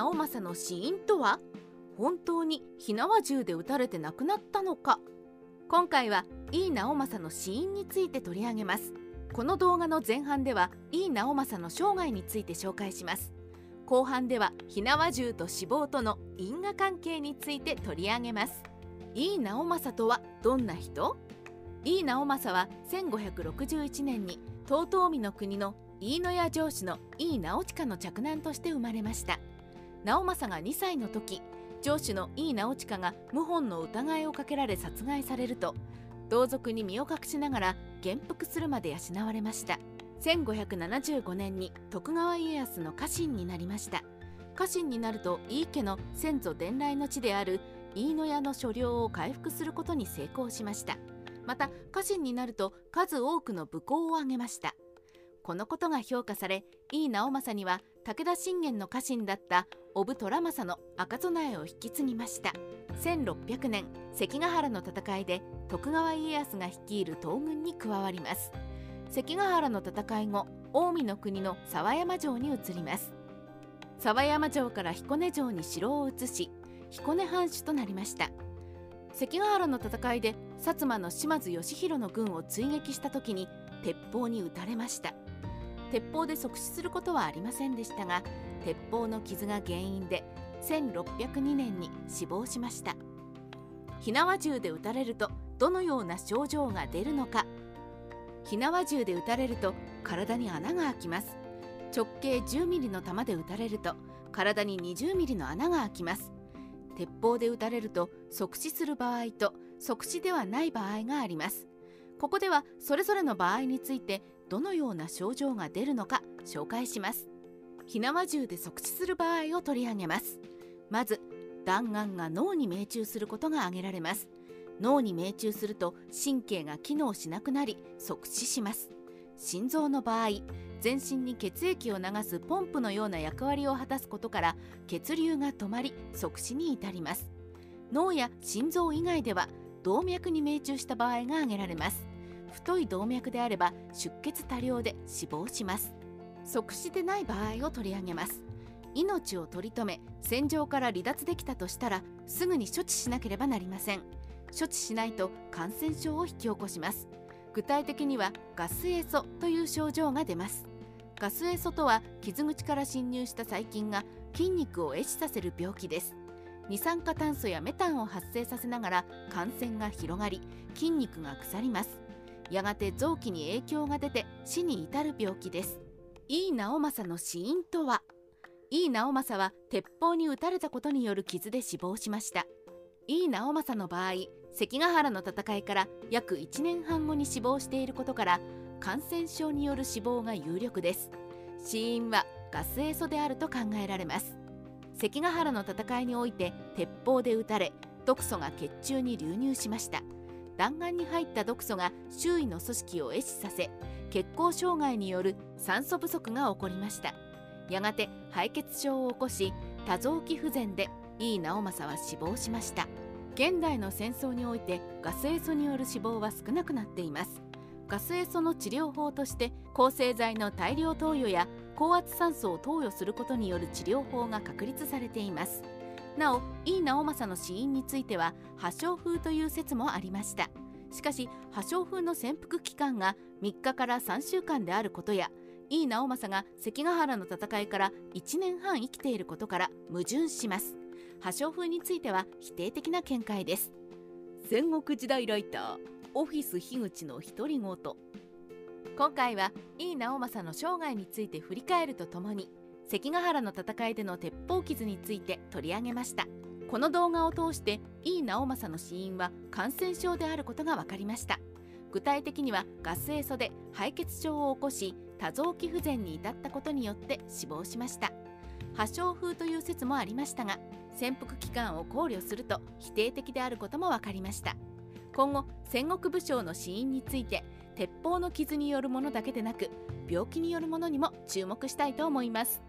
直政の死因とは？本当に火縄銃で撃たれて亡くなったのか？今回は井伊直政の死因について取り上げます。この動画の前半では井伊直政の生涯について紹介します。後半では火縄銃と死亡との因果関係について取り上げます。井伊直政とはどんな人？井伊直政は1561年に遠江の国の飯野屋城主の井伊直親の嫡男として生まれました。直政が2歳の時城主の井伊直親が謀反の疑いをかけられ殺害されると同族に身を隠しながら元服するまで養われました。1575年に徳川家康の家臣になりました。家臣になると井伊家の先祖伝来の地である飯野屋の所領を回復することに成功しました。また家臣になると数多くの武功を挙げました。このことが評価され井伊直政には武田信玄の家臣だった小武虎政の赤備えを引き継ぎました。1600年関ヶ原の戦いで徳川家康が率いる東軍に加わります。関ヶ原の戦い後近江の国の沢山城に移ります。沢山城から彦根城に城を移し彦根藩主となりました。関ヶ原の戦いで薩摩の島津義弘の軍を追撃した時に鉄砲に撃たれました。鉄砲で即死することはありませんでしたが鉄砲の傷が原因で1602年に死亡しました。火縄銃で撃たれるとどのような症状が出るのか。火縄銃で撃たれると体に穴が開きます。直径10ミリの弾で撃たれると体に20ミリの穴が開きます。鉄砲で撃たれると即死する場合と即死ではない場合があります。ここではそれぞれの場合についてどのような症状が出るのか紹介します。火縄銃で即死する場合を取り上げます。まず弾丸が脳に命中することが挙げられます。脳に命中すると神経が機能しなくなり即死します。心臓の場合全身に血液を流すポンプのような役割を果たすことから血流が止まり即死に至ります。脳や心臓以外では動脈に命中した場合が挙げられます。太い動脈であれば出血多量で死亡します。即死でない場合を取り上げます。命を取り留め戦場から離脱できたとしたらすぐに処置しなければなりません。処置しないと感染症を引き起こします。具体的にはガスエソという症状が出ます。ガスエソとは傷口から侵入した細菌が筋肉を壊死させる病気です。二酸化炭素やメタンを発生させながら感染が広がり筋肉が腐ります。やがて臓器に影響が出て死に至る病気です。井伊直政の死因とは？井伊直政は鉄砲に撃たれたことによる傷で死亡しました。井伊直政の場合関ヶ原の戦いから約1年半後に死亡していることから感染症による死亡が有力です。死因はガスエソであると考えられます。関ヶ原の戦いにおいて鉄砲で撃たれ毒素が血中に流入しました。弾丸に入った毒素が周囲の組織を壊死させ血行障害による酸素不足が起こりました。やがて敗血症を起こし多臓器不全で井伊直政は死亡しました。現代の戦争においてガスエソによる死亡は少なくなっています。ガスエソの治療法として抗生剤の大量投与や高圧酸素を投与することによる治療法が確立されています。なお井伊直政の死因については破傷風という説もありました。しかし破傷風の潜伏期間が3日から3週間であることや井伊直政が関ヶ原の戦いから1年半生きていることから矛盾します。破傷風については否定的な見解です。戦国時代ライターオフィス樋口の独り言。今回は井伊直政の生涯について振り返るとともに関ヶ原の戦いでの鉄砲傷について取り上げました。この動画を通して井伊直政の死因は感染症であることが分かりました。具体的にはガスエソで敗血症を起こし多臓器不全に至ったことによって死亡しました。破傷風という説もありましたが潜伏期間を考慮すると否定的であることも分かりました。今後戦国武将の死因について鉄砲の傷によるものだけでなく病気によるものにも注目したいと思います。